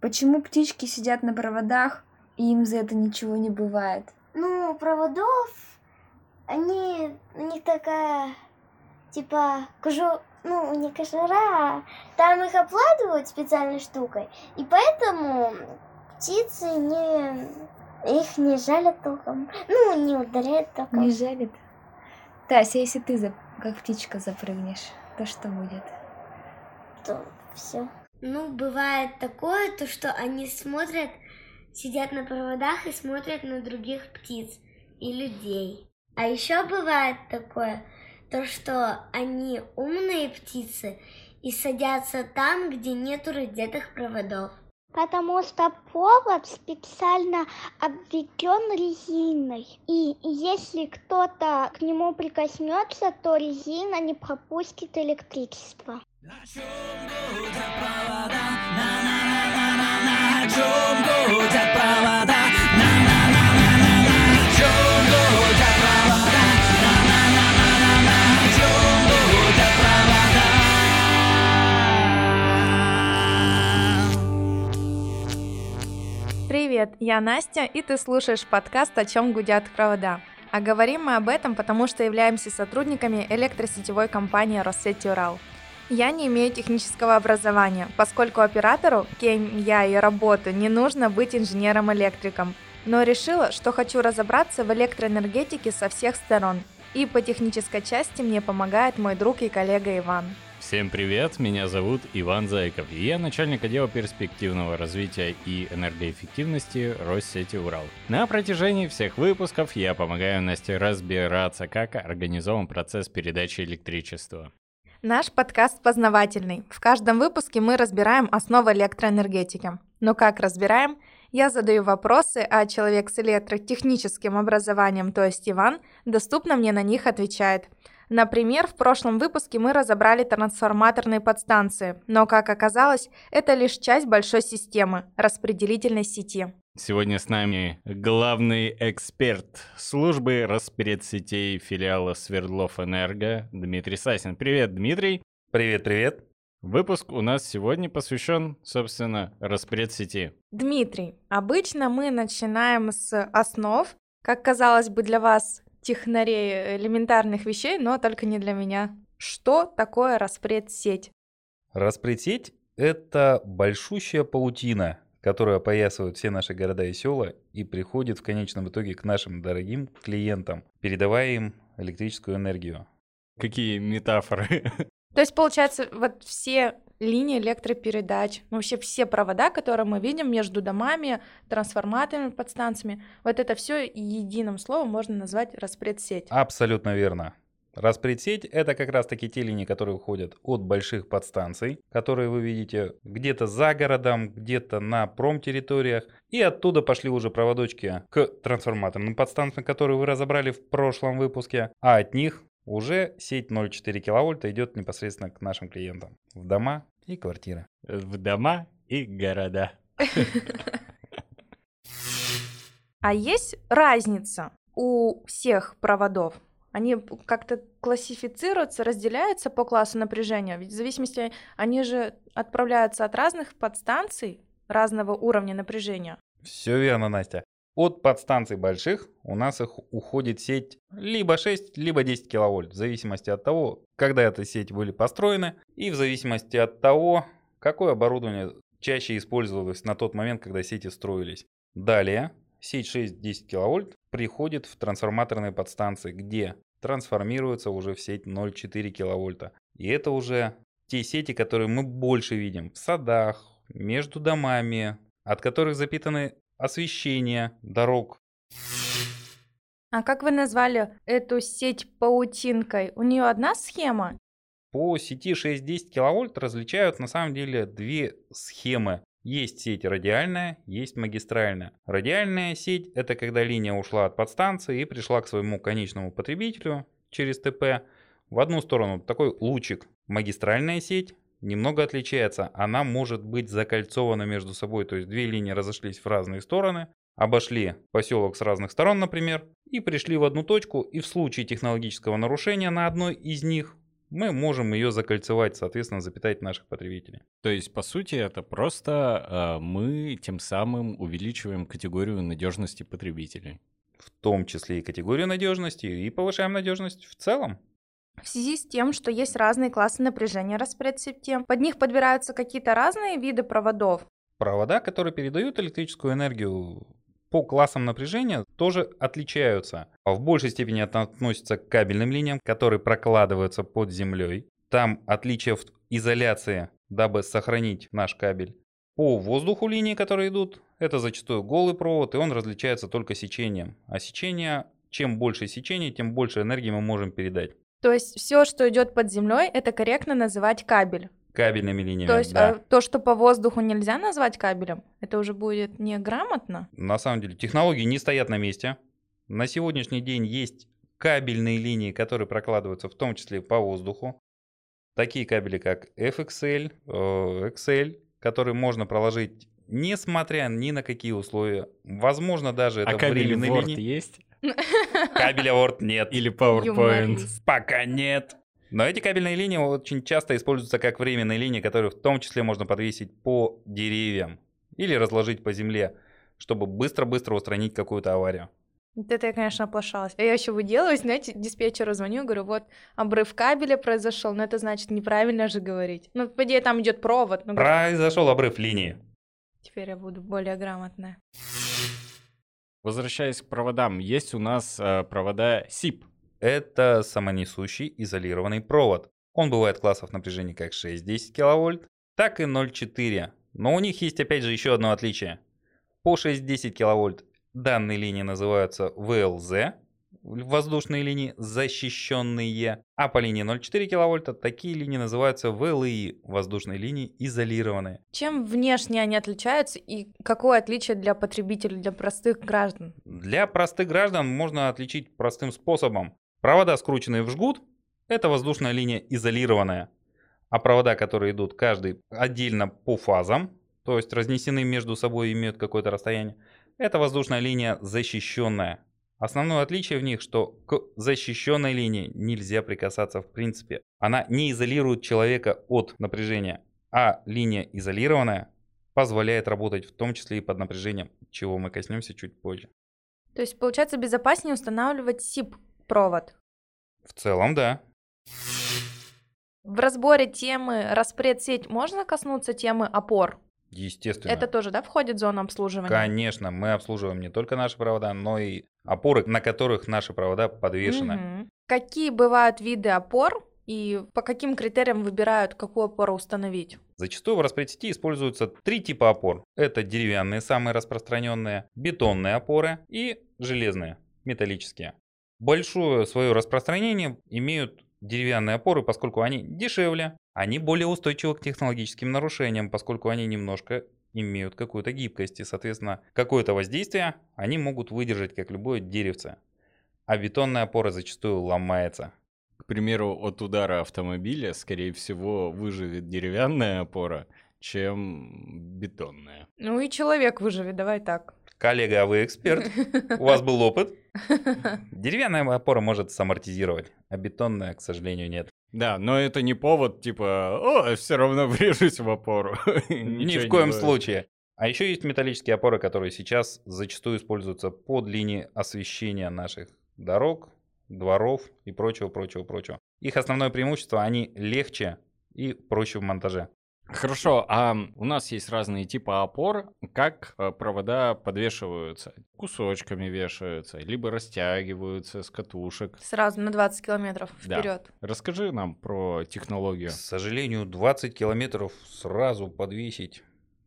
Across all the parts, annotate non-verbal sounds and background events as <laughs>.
Почему птички сидят на проводах, и им за это ничего не бывает? Ну, проводов, они, у них такая, типа, кожу, ну, не кожура, а там их обкладывают специальной штукой, и поэтому птицы не, их не жалят толком, ну, не ударяют толком. Не жалит? Тася, если ты за... как птичка запрыгнешь, то что будет? То все. Ну, бывает такое, то что они смотрят, сидят на проводах и смотрят на других птиц и людей. А еще бывает такое, то что они умные птицы и садятся там, где нету раздетых проводов. Потому что провод специально обведен резиной. И если кто-то к нему прикоснется, то резина не пропустит электричество. Привет, я Настя, и ты слушаешь подкаст «О чем гудят провода». А говорим мы об этом, потому что являемся сотрудниками электросетевой компании «Россети Урал». Я не имею технического образования, поскольку оператору, кем я и работаю, не нужно быть инженером-электриком, но решила, что хочу разобраться в электроэнергетике со всех сторон. И по технической части мне помогает мой друг и коллега Иван. Всем привет, меня зовут Иван Зайков, и я начальник отдела перспективного развития и энергоэффективности Россети Урал. На протяжении всех выпусков я помогаю Насте разбираться, как организован процесс передачи электричества. Наш подкаст познавательный. В каждом выпуске мы разбираем основы электроэнергетики. Но как разбираем? Я задаю вопросы, а человек с электротехническим образованием, то есть Иван, доступно мне на них отвечает. Например, в прошлом выпуске мы разобрали трансформаторные подстанции, но, как оказалось, это лишь часть большой системы – распределительной сети. Сегодня с нами главный эксперт службы распредсетей филиала Свердлов Энерго Дмитрий Сасин. Привет, Дмитрий. Привет, привет. Выпуск у нас сегодня посвящен, собственно, распредсети. Дмитрий, обычно мы начинаем с основ, как казалось бы для вас, технарей элементарных вещей, но только не для меня. Что такое распредсеть? Распредсеть – это большущая паутина, которая опоясывает все наши города и села и приходит в конечном итоге к нашим дорогим клиентам, передавая им электрическую энергию. Какие метафоры? <laughs> То есть, получается, вот все линии электропередач, ну, вообще все провода, которые мы видим между домами, трансформаторами, подстанциями, вот это все единым словом можно назвать распредсеть. Абсолютно верно. Распредсеть – это как раз-таки те линии, которые уходят от больших подстанций, которые вы видите где-то за городом, где-то на промтерриториях. И оттуда пошли уже проводочки к трансформаторным подстанциям, которые вы разобрали в прошлом выпуске. А от них уже сеть 0,4 киловольта идет непосредственно к нашим клиентам в дома и квартиры. В дома и города. А есть разница у всех проводов? Они как-то классифицируются, разделяются по классу напряжения. Ведь в зависимости, они же отправляются от разных подстанций разного уровня напряжения. Все верно, Настя. От подстанций больших у нас их уходит сеть либо 6, либо 10 киловольт, в зависимости от того, когда эта сеть были построены, и в зависимости от того, какое оборудование чаще использовалось на тот момент, когда сети строились. Далее, сеть 6-10 киловольт приходит в трансформаторные подстанции, где трансформируется уже в сеть 0,4 киловольта. И это уже те сети, которые мы больше видим в садах, между домами, от которых запитаны освещение дорог. А как вы назвали эту сеть паутинкой? У нее одна схема? По сети 6-10 киловольт различают на самом деле две схемы. Есть сеть радиальная, есть магистральная. Радиальная сеть – это когда линия ушла от подстанции и пришла к своему конечному потребителю через ТП. В одну сторону такой лучик. Магистральная сеть немного отличается. Она может быть закольцована между собой, то есть две линии разошлись в разные стороны, обошли поселок с разных сторон, например, и пришли в одну точку, и в случае технологического нарушения на одной из них мы можем ее закольцевать, соответственно, запитать наших потребителей. То есть, по сути, это просто э, мы тем самым увеличиваем категорию надежности потребителей. В том числе и категорию надежности, и повышаем надежность в целом. В связи с тем, что есть разные классы напряжения распредсети, под них подбираются какие-то разные виды проводов. Провода, которые передают электрическую энергию по классам напряжения, тоже отличаются. В большей степени это относится к кабельным линиям, которые прокладываются под землей. Там отличие в изоляции, дабы сохранить наш кабель. По воздуху линии, которые идут, это зачастую голый провод, и он различается только сечением. А сечение, чем больше сечение, тем больше энергии мы можем передать. То есть все, что идет под землей, это корректно называть кабель. Кабельными линиями, То есть да. а, то, что по воздуху нельзя назвать кабелем, это уже будет неграмотно. На самом деле технологии не стоят на месте. На сегодняшний день есть кабельные линии, которые прокладываются в том числе по воздуху. Такие кабели, как FXL, э, XL, которые можно проложить несмотря ни на какие условия. Возможно, даже это а временные Word линии. есть? <laughs> Кабеля Word нет. Или PowerPoint? Юморист. Пока нет. Но эти кабельные линии очень часто используются как временные линии, которые в том числе можно подвесить по деревьям или разложить по земле, чтобы быстро-быстро устранить какую-то аварию. Вот это я, конечно, оплошалась. А я еще выделываюсь, знаете, диспетчеру звоню, говорю, вот обрыв кабеля произошел, но это значит неправильно же говорить. Ну, по идее, там идет провод. Ну, говорю, Произошел обрыв линии. теперь я буду более грамотная. Возвращаясь к проводам, есть у нас э, провода SIP. Это самонесущий изолированный провод. Он бывает классов напряжения как 6-10 киловольт, так и 0,4. Но у них есть опять же еще одно отличие. По 6-10 киловольт данные линии называются ВЛЗ, воздушные линии защищенные, а по линии 0,4 киловольта такие линии называются ВЛИ, воздушные линии изолированные. Чем внешне они отличаются и какое отличие для потребителей, для простых граждан? Для простых граждан можно отличить простым способом. Провода, скрученные в жгут, это воздушная линия изолированная. А провода, которые идут каждый отдельно по фазам, то есть разнесены между собой и имеют какое-то расстояние, это воздушная линия защищенная. Основное отличие в них, что к защищенной линии нельзя прикасаться в принципе. Она не изолирует человека от напряжения, а линия изолированная позволяет работать в том числе и под напряжением, чего мы коснемся чуть позже. То есть, получается, безопаснее устанавливать SIP-провод. В целом, да. В разборе темы распредсеть можно коснуться темы опор? Естественно. Это тоже, да, входит в зону обслуживания? Конечно, мы обслуживаем не только наши провода, но и опоры, на которых наши провода подвешены. Мгм. Какие бывают виды опор и по каким критериям выбирают, какую опору установить? Зачастую в распредсети используются три типа опор. Это деревянные, самые распространенные, бетонные опоры и железные, металлические. Большое свое распространение имеют деревянные опоры, поскольку они дешевле, они более устойчивы к технологическим нарушениям, поскольку они немножко имеют какую-то гибкость и, соответственно, какое-то воздействие они могут выдержать, как любое деревце. А бетонная опора зачастую ломается. К примеру, от удара автомобиля, скорее всего, выживет деревянная опора, чем бетонная. Ну и человек выживет, давай так. Коллега, а вы эксперт? У вас был опыт? Деревянная опора может самортизировать, а бетонная, к сожалению, нет. Да, но это не повод, типа, о, все равно врежусь в опору. <laughs> Ни в коем случае. А еще есть металлические опоры, которые сейчас зачастую используются под линии освещения наших дорог, дворов и прочего, прочего, прочего. Их основное преимущество, они легче и проще в монтаже. Хорошо, а у нас есть разные типы опор. Как э, провода подвешиваются? Кусочками вешаются, либо растягиваются с катушек. Сразу на 20 километров Да. вперед. Расскажи нам про технологию. К сожалению, 20 километров сразу подвесить.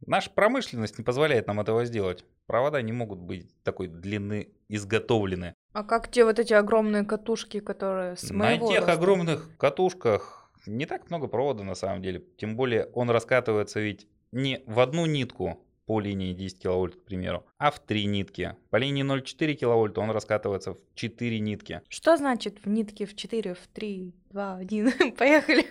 Наша промышленность не позволяет нам этого сделать. Провода не могут быть такой длины изготовлены. А как те вот эти огромные катушки, которые с На тех роста? огромных катушках не так много провода на самом деле. Тем более он раскатывается ведь не в одну нитку по линии 10 киловольт, к примеру, а в три нитки. По линии 0,4 киловольта он раскатывается в 4 нитки. Что значит в нитке в 4, в 3, 2, 1? Поехали.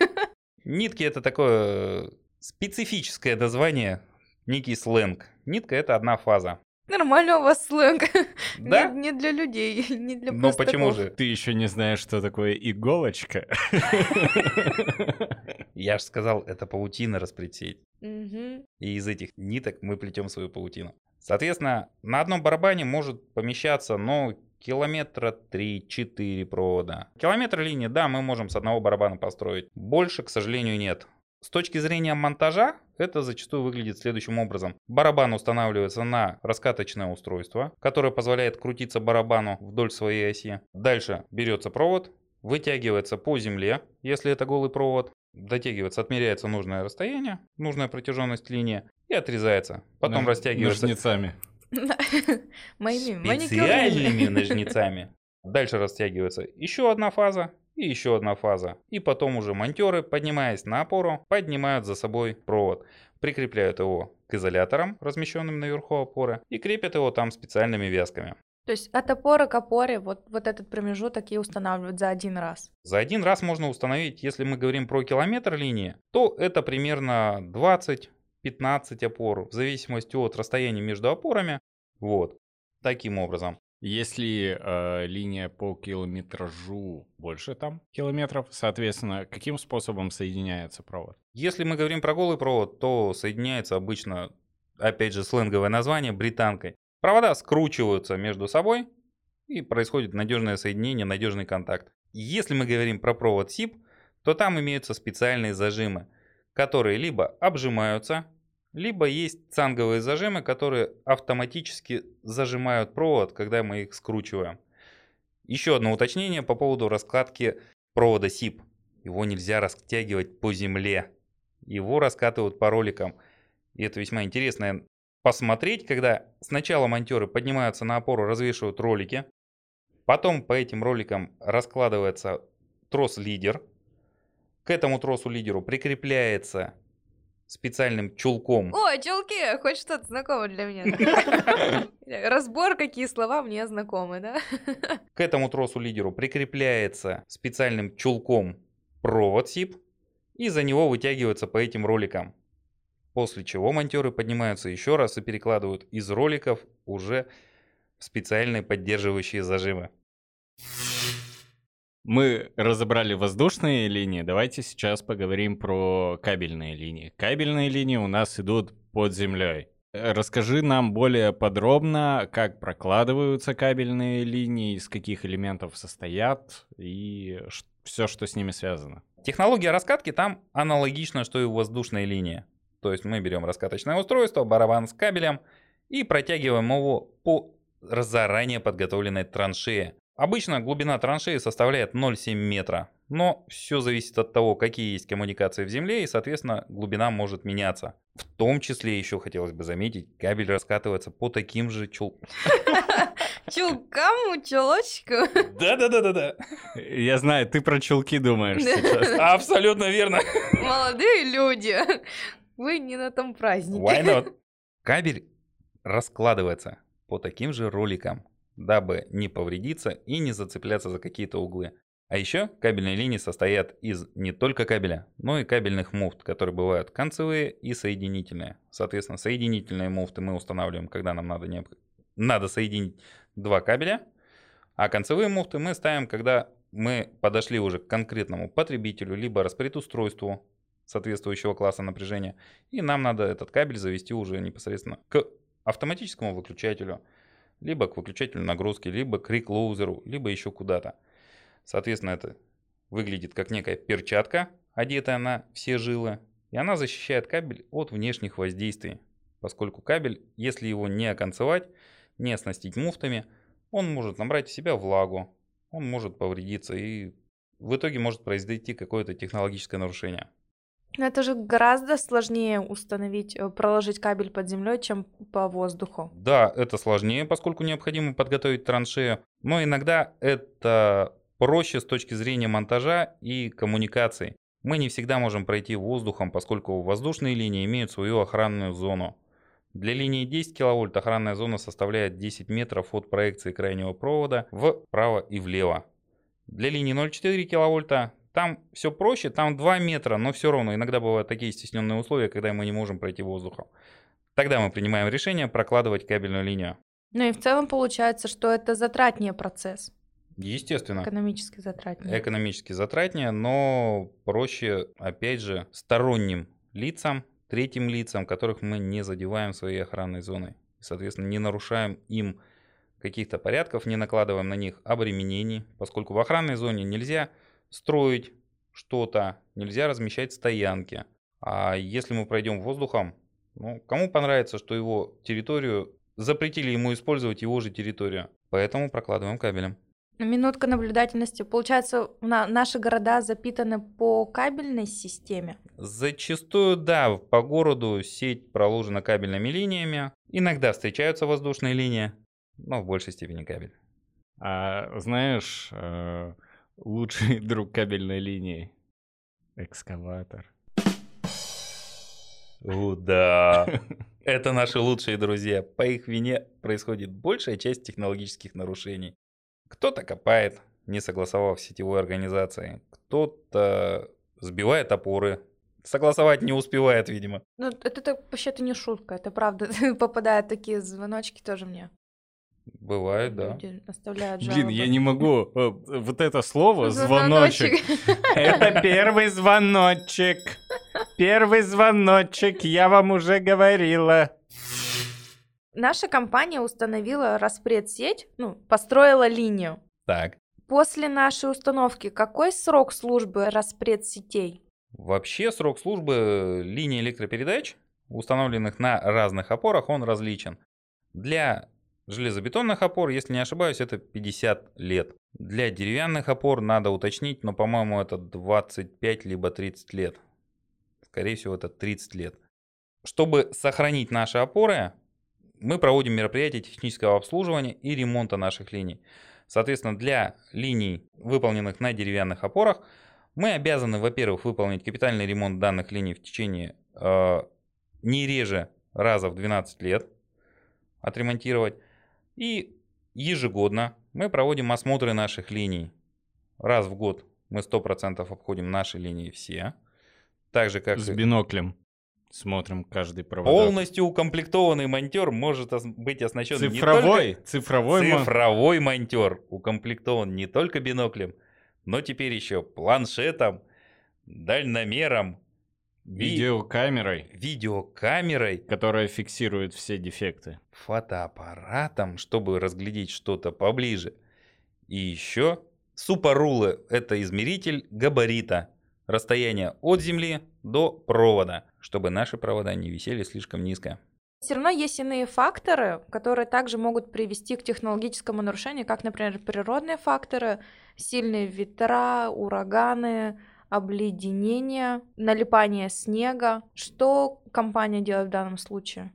Нитки это такое специфическое название, некий сленг. Нитка это одна фаза. Нормально у вас сленг. <laughs> Да? Не, не для людей, <laughs> не для Но почему же? Ты еще не знаешь, что такое иголочка. <laughs> Я же сказал, это паутина расплеть сеть. Мгм. И из этих ниток мы плетем свою паутину. Соответственно, на одном барабане может помещаться, ну, километра 3-4 провода. Километр линии, да, мы можем с одного барабана построить. Больше, к сожалению, нет. С точки зрения монтажа, это зачастую выглядит следующим образом. Барабан устанавливается на раскаточное устройство, которое позволяет крутиться барабану вдоль своей оси. Дальше берется провод, вытягивается по земле, если это голый провод, дотягивается, отмеряется нужное расстояние, нужная протяженность линии и отрезается. Потом Нож- растягивается Ножницами. <laughs> Моими маникюрными. специальными ножницами. Дальше растягивается еще одна фаза и еще одна фаза. И потом уже монтеры, поднимаясь на опору, поднимают за собой провод. Прикрепляют его к изоляторам, размещенным наверху опоры, и крепят его там специальными вязками. То есть от опоры к опоре вот, вот этот промежуток и устанавливают за один раз. За один раз можно установить, если мы говорим про километр линии, то это примерно 20-15 опор, в зависимости от расстояния между опорами. Вот, таким образом. Если э, линия по километражу больше там километров, соответственно, каким способом соединяется провод? Если мы говорим про голый провод, то соединяется обычно, опять же, сленговое название, британкой. Провода скручиваются между собой и происходит надежное соединение, надежный контакт. Если мы говорим про провод SIP, то там имеются специальные зажимы, которые либо обжимаются, либо есть цанговые зажимы, которые автоматически зажимают провод, когда мы их скручиваем. Еще одно уточнение по поводу раскладки провода SIP. Его нельзя растягивать по земле. Его раскатывают по роликам. И это весьма интересно посмотреть, когда сначала монтеры поднимаются на опору, развешивают ролики. Потом по этим роликам раскладывается трос-лидер. К этому тросу-лидеру прикрепляется специальным чулком. О, чулки, хоть что-то знакомое для меня. <laughs> Разбор, какие слова мне знакомы, да? К этому тросу-лидеру прикрепляется специальным чулком провод SIP и за него вытягивается по этим роликам. После чего монтеры поднимаются еще раз и перекладывают из роликов уже в специальные поддерживающие зажимы. Мы разобрали воздушные линии, давайте сейчас поговорим про кабельные линии. Кабельные линии у нас идут под землей. Расскажи нам более подробно, как прокладываются кабельные линии, из каких элементов состоят и все, что с ними связано. Технология раскатки там аналогична, что и у воздушной линии. То есть мы берем раскаточное устройство, барабан с кабелем и протягиваем его по заранее подготовленной траншее. Обычно глубина траншеи составляет 0,7 метра, но все зависит от того, какие есть коммуникации в земле и, соответственно, глубина может меняться. В том числе еще хотелось бы заметить, кабель раскатывается по таким же чул... <laughs> Чулкам, чулочку. Да-да-да-да-да. Я знаю, ты про чулки думаешь сейчас. <laughs> Абсолютно верно. Молодые люди. Вы не на том празднике. Why not? <laughs> Кабель раскладывается по таким же роликам, дабы не повредиться и не зацепляться за какие-то углы. А еще кабельные линии состоят из не только кабеля, но и кабельных муфт, которые бывают концевые и соединительные. Соответственно, соединительные муфты мы устанавливаем, когда нам надо, необ- надо соединить два кабеля, а концевые муфты мы ставим, когда мы подошли уже к конкретному потребителю, либо распредустройству соответствующего класса напряжения, и нам надо этот кабель завести уже непосредственно к автоматическому выключателю, либо к выключателю нагрузки, либо к реклоузеру, либо еще куда-то. Соответственно, это выглядит как некая перчатка, одетая на все жилы, и она защищает кабель от внешних воздействий, поскольку кабель, если его не оконцевать, не оснастить муфтами, он может набрать в себя влагу, он может повредиться и в итоге может произойти какое-то технологическое нарушение. Но это же гораздо сложнее установить, э, проложить кабель под землей, чем по воздуху. Да, это сложнее, поскольку необходимо подготовить траншею, но иногда это проще с точки зрения монтажа и коммуникаций. Мы не всегда можем пройти воздухом, поскольку воздушные линии имеют свою охранную зону. Для линии 10 кВт охранная зона составляет 10 метров от проекции крайнего провода вправо и влево. Для линии 0,4 кВт там все проще, там 2 метра, но все равно иногда бывают такие стесненные условия, когда мы не можем пройти воздухом. Тогда мы принимаем решение прокладывать кабельную линию. Ну и в целом получается, что это затратнее процесс, Естественно, экономически затратнее. экономически затратнее, но проще, опять же, сторонним лицам, третьим лицам, которых мы не задеваем своей охранной зоной. Соответственно, не нарушаем им каких-то порядков, не накладываем на них обременений, поскольку в охранной зоне нельзя строить что-то, нельзя размещать стоянки. А если мы пройдем воздухом, ну, кому понравится, что его территорию запретили ему использовать его же территорию. Поэтому прокладываем кабелем. Минутка наблюдательности. Получается, на- наши города запитаны по кабельной системе. Зачастую, да, по городу сеть проложена кабельными линиями. Иногда встречаются воздушные линии, но в большей степени кабель. А знаешь, э, лучший <laughs> друг кабельной линии? Экскаватор. О, да. <laughs> Это наши лучшие друзья. По их вине происходит большая часть технологических нарушений. Кто-то копает, не согласовав с сетевой организацией. Кто-то сбивает опоры. Согласовать не успевает, видимо. Ну, это, это вообще-то не шутка, это правда. <laughs> Попадают такие звоночки тоже мне. Бывает, да. Люди оставляют Блин, я не могу. э, Вот это слово, звоночек. <laughs> Это первый звоночек. Первый звоночек, я вам уже говорила. Наша компания установила распредсеть, ну, построила линию. Так. После нашей установки какой срок службы распредсетей? Вообще срок службы линий электропередач, установленных на разных опорах, он различен. Для железобетонных опор, если не ошибаюсь, это 50 лет. Для деревянных опор надо уточнить, но, по-моему, это 25 либо 30 лет. Скорее всего, это 30 лет. Чтобы сохранить наши опоры, мы проводим мероприятия технического обслуживания и ремонта наших линий. Соответственно, для линий, выполненных на деревянных опорах, мы обязаны, во-первых, выполнить капитальный ремонт данных линий в течение э, не реже раза в 12 лет, отремонтировать. И ежегодно мы проводим осмотры наших линий. Раз в год мы 100% обходим наши линии все. Так же, как С и биноклем. Смотрим каждый проводок. полностью укомплектованный монтер может быть оснащен не только Цифровой, цифровой, мо- Цифровой монтер укомплектован не только биноклем, но теперь еще планшетом, дальномером, ви- видеокамерой, видеокамерой, которая фиксирует все дефекты. фотоаппаратом, чтобы разглядеть что-то поближе. И еще супорулы – это измеритель габарита, расстояние от земли до провода, чтобы наши провода не висели слишком низко. Все равно есть иные факторы, которые также могут привести к технологическому нарушению, как, например, природные факторы, сильные ветра, ураганы, обледенение, налипание снега. Что компания делает в данном случае?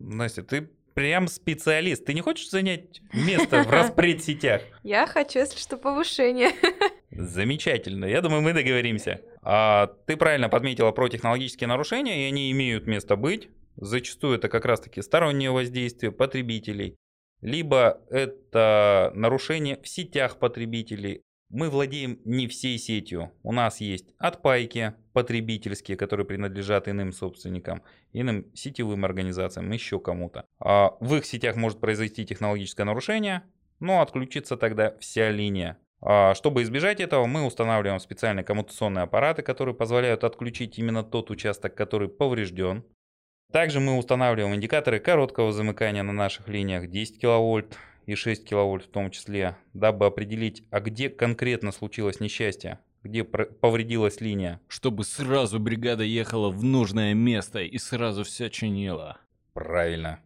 Настя, ты прям специалист. Ты не хочешь занять место в распредсетях? <laughs> Я хочу, если что, повышение. Замечательно. Я думаю, мы договоримся. А, ты правильно подметила про технологические нарушения, и они имеют место быть. Зачастую это как раз-таки стороннее воздействие потребителей, либо это нарушение в сетях потребителей. Мы владеем не всей сетью. У нас есть отпайки потребительские, которые принадлежат иным собственникам, иным сетевым организациям, еще кому-то. А в их сетях может произойти технологическое нарушение, но отключится тогда вся линия. А, Чтобы избежать этого, мы устанавливаем специальные коммутационные аппараты, которые позволяют отключить именно тот участок, который поврежден. Также мы устанавливаем индикаторы короткого замыкания на наших линиях 10 киловольт и 6 киловольт в том числе, дабы определить, а где конкретно случилось несчастье, где повредилась линия. Чтобы сразу бригада ехала в нужное место и сразу все чинила. Правильно.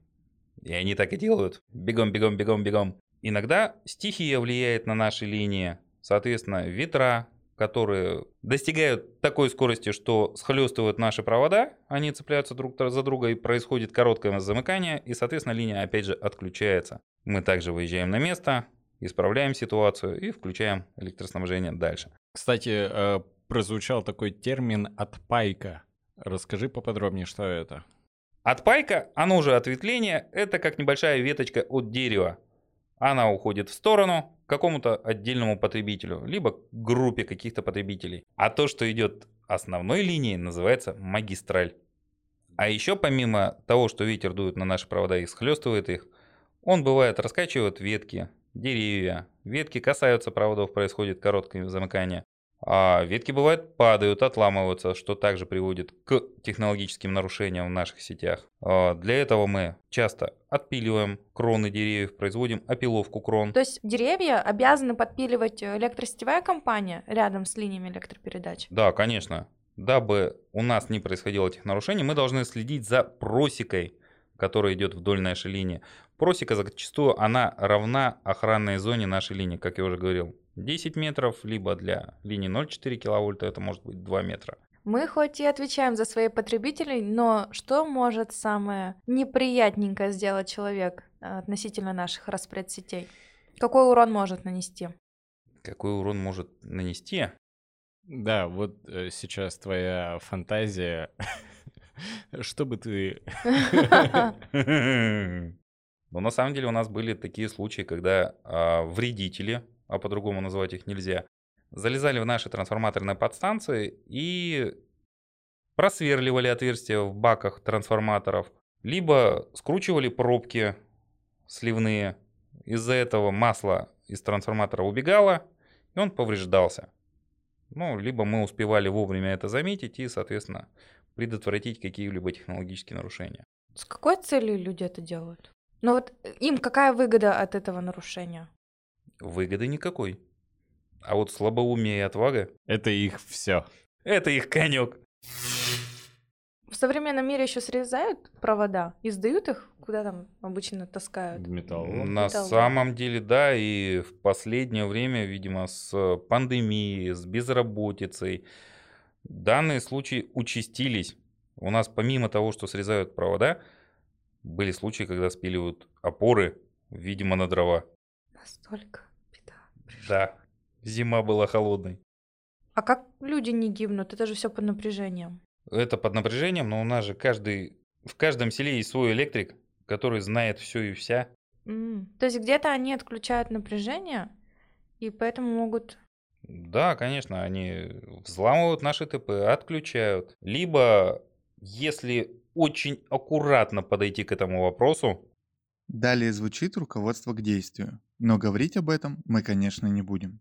И они так и делают. Бегом, бегом, бегом, бегом. Иногда стихия влияет на наши линии. Соответственно, ветра, которые достигают такой скорости, что схлестывают наши провода, они цепляются друг за друга и происходит короткое замыкание, и, соответственно, линия опять же отключается. Мы также выезжаем на место, исправляем ситуацию и включаем электроснабжение дальше. Кстати, э, прозвучал такой термин «отпайка». Расскажи поподробнее, что это. Отпайка, оно же ответвление, это как небольшая веточка от дерева. Она уходит в сторону к какому-то отдельному потребителю, либо к группе каких-то потребителей. А то, что идет основной линией, называется магистраль. А еще помимо того, что ветер дует на наши провода и схлестывает их, он бывает раскачивает ветки, деревья. Ветки касаются проводов, происходит короткое замыкание. А ветки бывают падают, отламываются, что также приводит к технологическим нарушениям в наших сетях. А для этого мы часто отпиливаем кроны деревьев, производим опиловку крон. То есть деревья обязаны подпиливать электросетевая компания рядом с линиями электропередач? Да, конечно. Дабы у нас не происходило этих нарушений, мы должны следить за просекой, которая идет вдоль нашей линии. Просека зачастую она равна охранной зоне нашей линии, как я уже говорил. 10 метров, либо для линии 0,4 киловольта это может быть 2 метра. Мы хоть и отвечаем за своих потребителей, но что может самое неприятненькое сделать человек э, относительно наших распредсетей? Какой урон может нанести? Какой урон может нанести? Да, вот э, сейчас твоя фантазия. <laughs> <laughs> Что бы ты... <laughs> <laughs> Но на самом деле у нас были такие случаи, когда а, вредители, а по-другому назвать их нельзя, залезали в наши трансформаторные подстанции и просверливали отверстия в баках трансформаторов, либо скручивали пробки сливные. Из-за этого масло из трансформатора убегало, и он повреждался. Ну, либо мы успевали вовремя это заметить и, соответственно, предотвратить какие-либо технологические нарушения. С какой целью люди это делают? Ну вот им какая выгода от этого нарушения? Выгоды никакой. А вот слабоумие и отвага Это их все. – это их конек. В современном мире еще срезают провода и сдают их, куда там обычно таскают. Металл. На металл, да. самом деле, да, и в последнее время, видимо, с пандемией, с безработицей, данные случаи участились. У нас помимо того, что срезают провода, были случаи, когда спиливают опоры, видимо, на дрова. Настолько беда. Да, зима была холодной. А как люди не гибнут? Это же все под напряжением. Это под напряжением, но у нас же каждый, в каждом селе есть свой электрик, который знает все и вся. М, То есть где-то они отключают напряжение, и поэтому могут... Да, конечно, они взламывают наши ТП, отключают. Либо, если очень аккуратно подойти к этому вопросу, Далее звучит руководство к действию, но говорить об этом мы, конечно, не будем.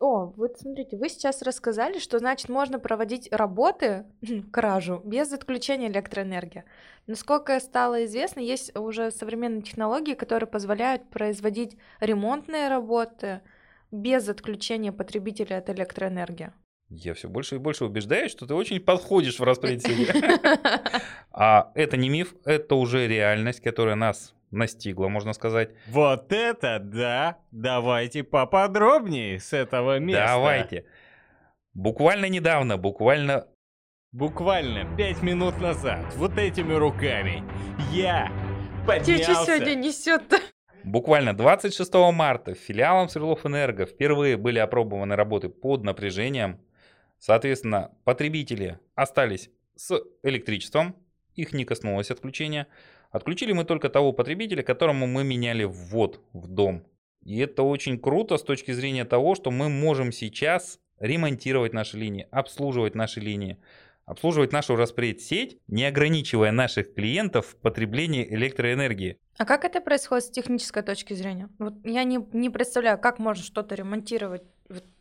О, вот смотрите, вы сейчас рассказали, что значит можно проводить работы, <clears throat> кражу, без отключения электроэнергии. Насколько стало известно, есть уже современные технологии, которые позволяют производить ремонтные работы без отключения потребителя от электроэнергии. Я все больше и больше убеждаюсь, что ты очень подходишь в распределение. <laughs> А это не миф, это уже реальность, которая нас настигла, можно сказать. Вот это да! Давайте поподробнее с этого места. Давайте. Буквально недавно, буквально Буквально пять минут назад, вот этими руками, я поднялся... сегодня несет-то? Буквально 26 марта филиалом Свердлов Энерго впервые были опробованы работы под напряжением. Соответственно, потребители остались с электричеством, их не коснулось отключения. Отключили мы только того потребителя, которому мы меняли ввод в дом. И это очень круто с точки зрения того, что мы можем сейчас ремонтировать наши линии, обслуживать наши линии, обслуживать нашу распредсеть, не ограничивая наших клиентов в потреблении электроэнергии. А как это происходит с технической точки зрения? Вот я не, не представляю, как можно что-то ремонтировать.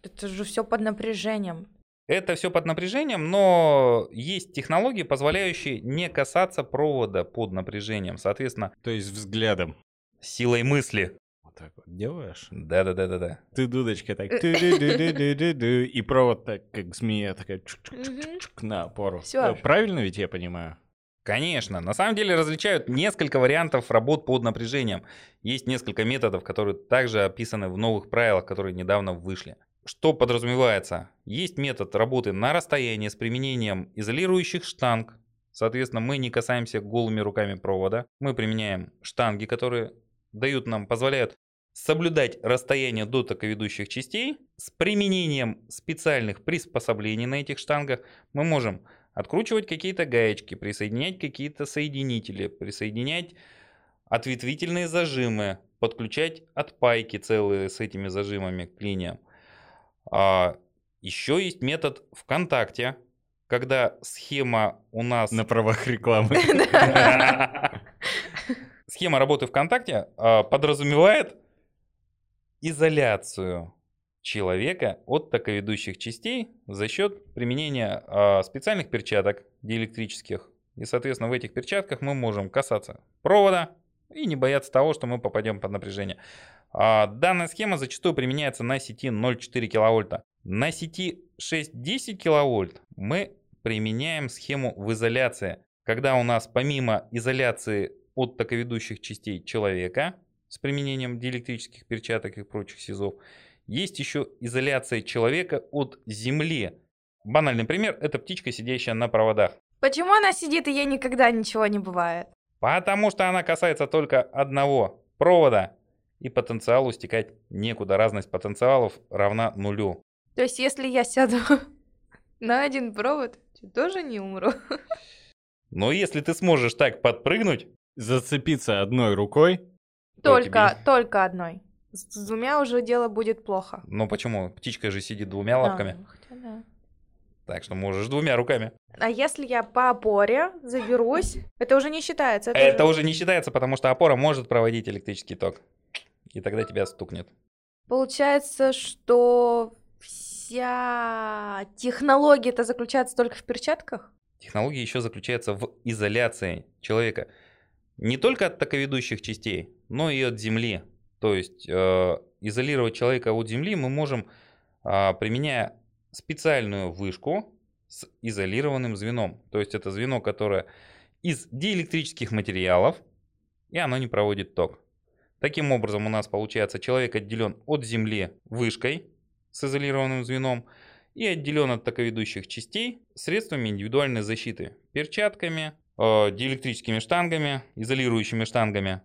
Это же все под напряжением. Это все под напряжением, но есть технологии, позволяющие не касаться провода под напряжением. Соответственно, То есть взглядом. силой мысли. Вот так вот делаешь. Да-да-да-да-да. Ты дудочка так ту-ду-ду-ду-ду-ду, и провод так, как змея, такая на опору. Э, Правильно ведь я понимаю? Конечно, на самом деле различают несколько вариантов работ под напряжением. Есть несколько методов, которые также описаны в новых правилах, которые недавно вышли. Что подразумевается? Есть метод работы на расстоянии с применением изолирующих штанг. Соответственно, мы не касаемся голыми руками провода. Мы применяем штанги, которые дают нам, позволяют соблюдать расстояние до токоведущих частей. С применением специальных приспособлений на этих штангах мы можем откручивать какие-то гаечки, присоединять какие-то соединители, присоединять ответвительные зажимы, подключать отпайки целые с этими зажимами к линиям. А еще есть метод ВКонтакте. когда схема у нас... На правах рекламы. <laughs> <laughs> Схема работы ВКонтакте а, подразумевает изоляцию человека от токоведущих частей за счет применения а, специальных перчаток диэлектрических. И, соответственно, в этих перчатках мы можем касаться провода и не бояться того, что мы попадем под напряжение. А, данная схема зачастую применяется на сети 0,4 киловольта. На сети 6-10 киловольт мы применяем схему в изоляции, когда у нас помимо изоляции от токоведущих частей человека с применением диэлектрических перчаток и прочих СИЗов, есть еще изоляция человека от Земли. Банальный пример – это птичка, сидящая на проводах. Почему она сидит и ей никогда ничего не бывает? Потому что она касается только одного провода, и потенциалу стекать некуда. Разность потенциалов равна нулю. То есть, если я сяду <laughs> на один провод, то тоже не умру. Но если ты сможешь так подпрыгнуть, Зацепиться одной рукой. то Только, тебе- только одной. С с двумя уже дело будет плохо. Ну почему? Птичка же сидит двумя лапками. А, хотя да. Так что можешь двумя руками. А если я по опоре заберусь, это уже не считается. Это же- уже не считается, потому что опора может проводить электрический ток. И тогда тебя стукнет. Получается, что вся технология это заключается только в перчатках? Технология еще заключается в изоляции человека. Не только от токоведущих частей, но и от Земли. То есть э, изолировать человека от Земли мы можем, а, применяя специальную вышку с изолированным звеном. То есть это звено, которое из диэлектрических материалов, и оно не проводит ток. Таким образом у нас получается человек отделен от Земли вышкой с изолированным звеном и отделен от токоведущих частей средствами индивидуальной защиты. Перчатками, э, диэлектрическими штангами, изолирующими штангами.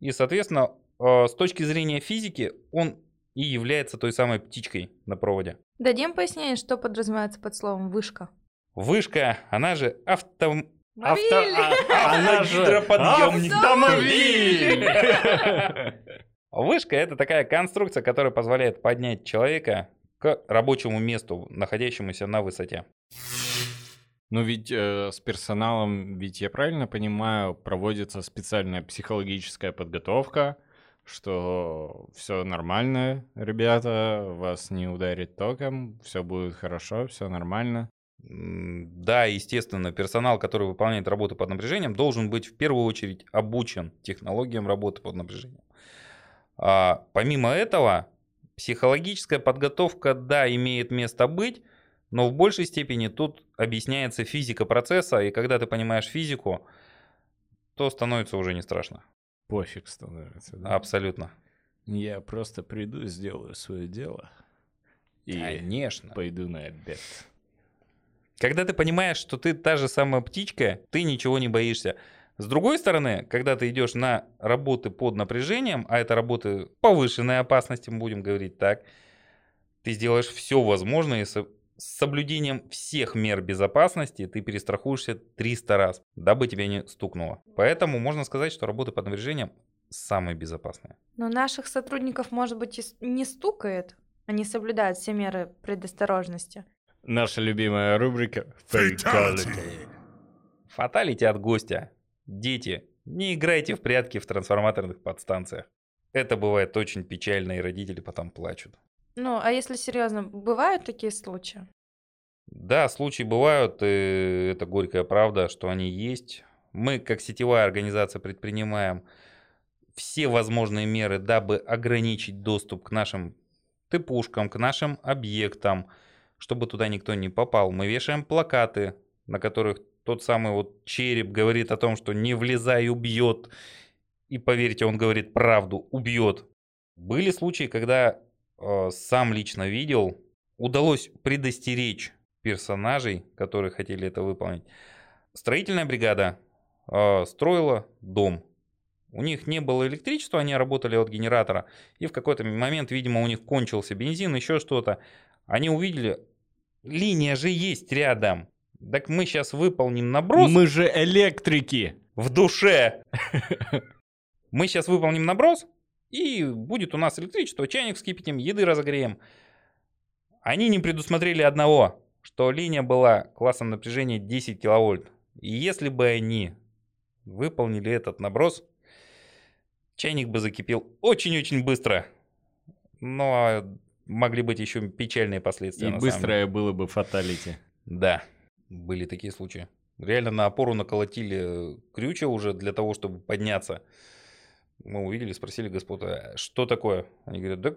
И, соответственно, э, с точки зрения физики он и является той самой птичкой на проводе. Дадим пояснение, что подразумевается под словом вышка. Вышка, она же авто... Авто- а- <laughs> Она же автомобиль! <laughs> Вышка это такая конструкция, которая позволяет поднять человека к рабочему месту, находящемуся на высоте. Ну ведь э, с персоналом, ведь я правильно понимаю, проводится специальная психологическая подготовка, что все нормально, ребята, вас не ударит током, все будет хорошо, все нормально. Да, естественно, персонал, который выполняет работу под напряжением, должен быть в первую очередь обучен технологиям работы под напряжением. А, помимо этого, психологическая подготовка, да, имеет место быть, но в большей степени тут объясняется физика процесса, и когда ты понимаешь физику, то становится уже не страшно. Пофиг становится. да? Абсолютно. Я просто приду, сделаю свое дело и Конечно. пойду на обед. Когда ты понимаешь, что ты та же самая птичка, ты ничего не боишься. С другой стороны, когда ты идешь на работы под напряжением, а это работы повышенной опасности, мы будем говорить так, ты сделаешь все возможное, и с соблюдением всех мер безопасности ты перестрахуешься 300 раз, дабы тебя не стукнуло. Поэтому можно сказать, что работы под напряжением самые безопасные. Но наших сотрудников, может быть, и не стукает. Они соблюдают все меры предосторожности. Наша любимая рубрика Fatality. Фаталити от гостя. Дети, не играйте в прятки в трансформаторных подстанциях. Это бывает очень печально, и родители потом плачут. Ну, а если серьезно, бывают такие случаи? Да, случаи бывают, и это горькая правда, что они есть. Мы, как сетевая организация, предпринимаем все возможные меры, дабы ограничить доступ к нашим тыпушкам, к нашим объектам, чтобы туда никто не попал. Мы вешаем плакаты, на которых тот самый вот череп говорит о том, что не влезай, убьет. И поверьте, он говорит правду, убьет. Были случаи, когда сам лично видел, удалось предостеречь персонажей, которые хотели это выполнить. Строительная бригада э, строила дом. У них не было электричества, они работали от генератора. И в какой-то момент, видимо, у них кончился бензин, еще что-то. Они увидели, линия же есть рядом. Так мы сейчас выполним наброс Мы же электрики. в душе. <laughs> Мы сейчас выполним наброс, и будет у нас электричество, чайник вскипятим, еды разогреем. Они не предусмотрели одного, что линия была классом напряжения 10 киловольт. И если бы они выполнили этот наброс, чайник бы закипел очень-очень быстро. Но могли быть еще печальные последствия. И быстрое было бы фаталити. Да, были такие случаи. Реально на опору наколотили крюча уже для того, чтобы подняться. Мы увидели, спросили господа, «А что такое? Они говорят, да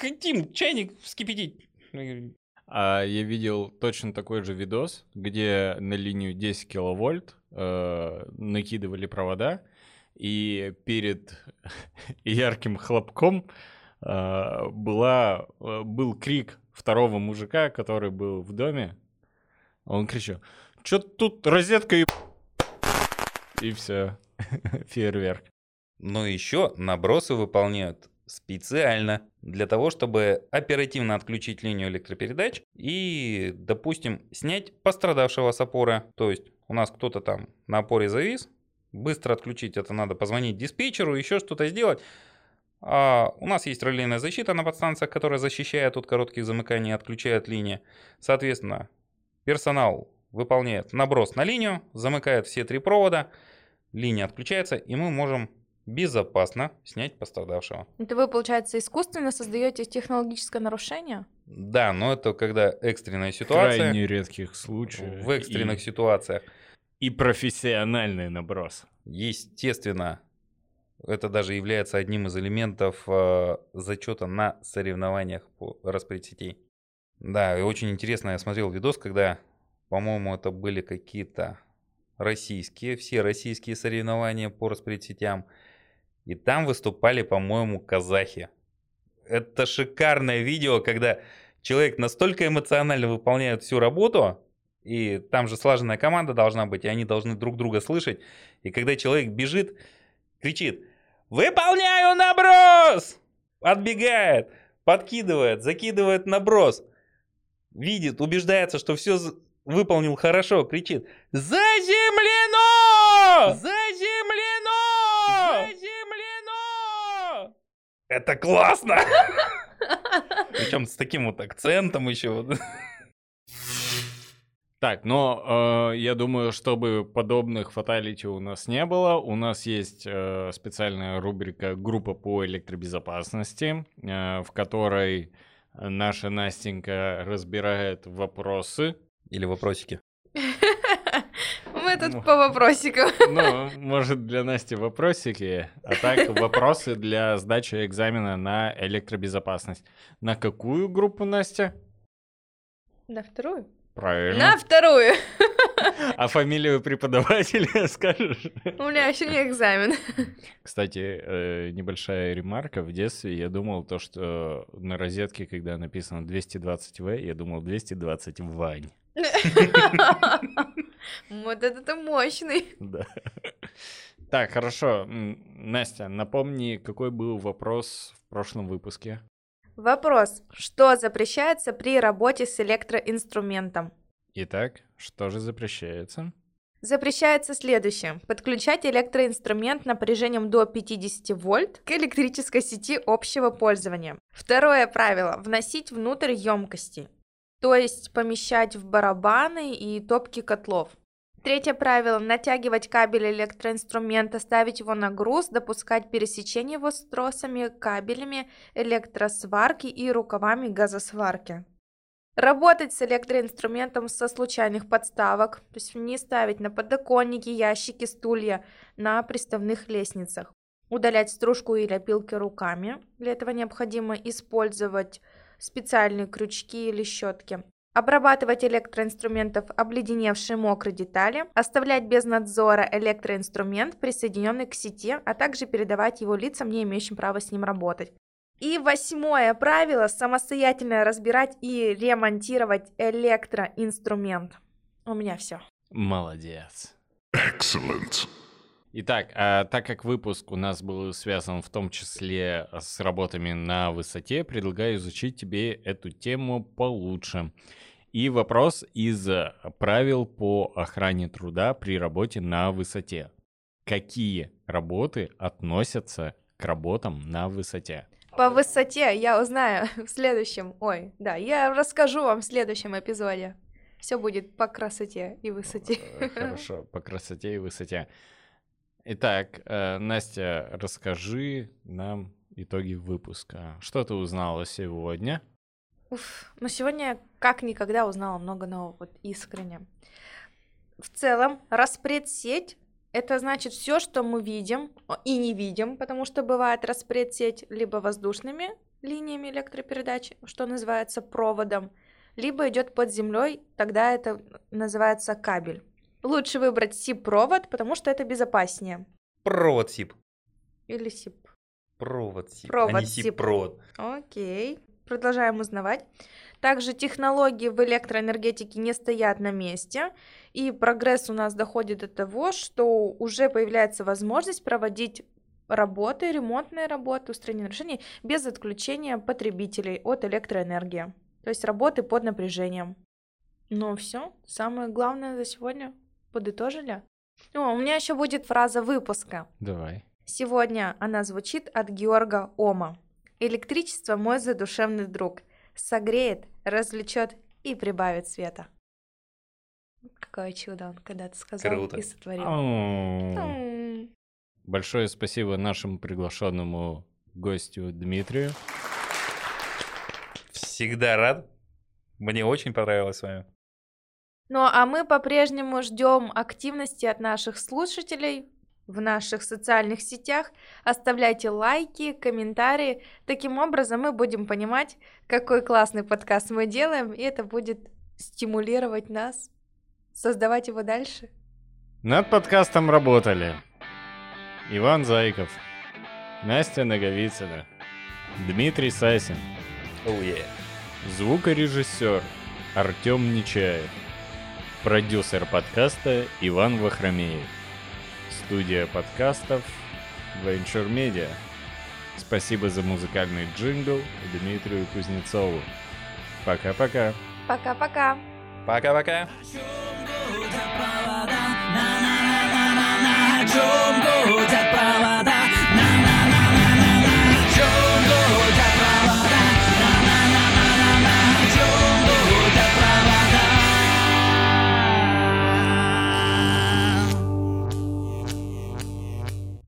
хотим чайник вскипятить. Говорю, А я видел точно такой же видос, где на линию 10 киловольт э, накидывали провода, и перед <laughs> ярким хлопком э, была, э, был крик второго мужика, который был в доме. Он кричал, что тут розетка и... И все, <laughs> фейерверк. Но еще набросы выполняют специально для того, чтобы оперативно отключить линию электропередач и, допустим, снять пострадавшего с опоры. То есть у нас кто-то там на опоре завис, быстро отключить это надо, позвонить диспетчеру, еще что-то сделать. А у нас есть релейная защита на подстанциях, которая защищает от коротких замыканий отключает линии. Соответственно, персонал выполняет наброс на линию, замыкает все три провода, линия отключается, и мы можем безопасно снять пострадавшего. Это вы, получается, искусственно создаете технологическое нарушение? Да, но это когда экстренная В ситуация. крайне редких случаях. В экстренных и, ситуациях. и профессиональный наброс. Естественно, это даже является одним из элементов э, зачета на соревнованиях по распределить сетей. Да, и очень интересно, я смотрел видос, когда, по-моему, это были какие-то российские, все российские соревнования по распределить сетям. И там выступали, по-моему, казахи. Это шикарное видео, когда человек настолько эмоционально выполняет всю работу, и там же слаженная команда должна быть, и они должны друг друга слышать. И когда человек бежит, кричит «Выполняю наброс!» Отбегает, подкидывает, закидывает наброс. Видит, убеждается, что все выполнил хорошо, кричит «Заземлено! Заземлено! Заземлено!» Это классно! <laughs> Причем с таким вот акцентом еще. вот. Так, но э, я думаю, чтобы подобных фаталити у нас не было, у нас есть э, специальная рубрика «Группа по электробезопасности», э, в которой наша Настенька разбирает вопросы. Или вопросики. Мы Ну. тут по вопросикам. <laughs> Ну, может, для Насти вопросики, а так вопросы для сдачи экзамена на электробезопасность. На какую группу, Настя? На вторую? Правильно. На вторую! А фамилию преподавателя <laughs> скажешь? У меня еще не экзамен. Кстати, э, небольшая ремарка. В детстве я думал то, что на розетке, когда написано 220В, я думал 220 Вань. <laughs> Вот это мощный. Да. <laughs> Так, хорошо. Настя, напомни, какой был вопрос в прошлом выпуске? Вопрос. Что запрещается при работе с электроинструментом? Итак, что же запрещается? Запрещается следующее. Подключать электроинструмент напряжением до 50 вольт к электрической сети общего пользования. Второе правило. Вносить внутрь емкости. То есть помещать в барабаны и топки котлов. Третье правило. Натягивать кабель электроинструмента, ставить его на груз, допускать пересечение его с тросами, кабелями электросварки и рукавами газосварки. Работать с электроинструментом со случайных подставок, то есть не ставить на подоконники, ящики, стулья, на приставных лестницах. Удалять стружку или опилки руками. Для этого необходимо использовать специальные крючки или щетки. Обрабатывать электроинструментов обледеневшие мокрые детали, оставлять без надзора электроинструмент, присоединенный к сети, а также передавать его лицам, не имеющим права с ним работать. И восьмое правило – самостоятельно разбирать и ремонтировать электроинструмент. У меня все. Молодец. Итак, а так как выпуск у нас был связан в том числе с работами на высоте, предлагаю изучить тебе эту тему получше. И вопрос из правил по охране труда при работе на высоте. Какие работы относятся к работам на высоте? По высоте я узнаю <laughs> в следующем. Ой, да, я расскажу вам в следующем эпизоде. Все будет по красоте и высоте. Э, Хорошо, по красоте и высоте. Итак, э, Настя, расскажи нам итоги выпуска. Что ты узнала сегодня? Уф, ну сегодня как никогда узнала много нового, вот искренне. В целом, распредсеть это значит все, что мы видим и не видим, потому что бывает распредсеть либо воздушными линиями электропередачи, что называется проводом, либо идет под землей, тогда это называется кабель. Лучше выбрать СИП-провод, потому что это безопаснее. Провод СИП. Или СИП. Провод СИП, а Провод не СИП. СИП-провод. Окей. Продолжаем узнавать. Также технологии в электроэнергетике не стоят на месте, и прогресс у нас доходит до того, что уже появляется возможность проводить работы, ремонтные работы, устранение нарушений без отключения потребителей от электроэнергии. То есть работы под напряжением. Ну все, самое главное за сегодня подытожили. О, у меня еще будет фраза выпуска. Давай. Сегодня она звучит от Георга Ома. Электричество мой задушевный друг. Согреет, развлечет и прибавит света. Какое чудо он когда-то сказал Круто. и сотворил. Большое спасибо нашему приглашенному гостю Дмитрию. Всегда рад. Мне очень понравилось с вами. Ну а мы по-прежнему ждем активности от наших слушателей в наших социальных сетях. Оставляйте лайки, комментарии. Таким образом мы будем понимать, какой классный подкаст мы делаем, и это будет стимулировать нас создавать его дальше. Над подкастом работали Иван Зайков, Настя Наговицына, Дмитрий Сасин, Oh, yeah. звукорежиссер Артем Нечаев, Продюсер подкаста Иван Вахромеев. Студия подкастов Venture Media. Спасибо за музыкальный джингл Дмитрию Кузнецову. Пока-пока. Пока-пока. Пока-пока. Чем гудят провода?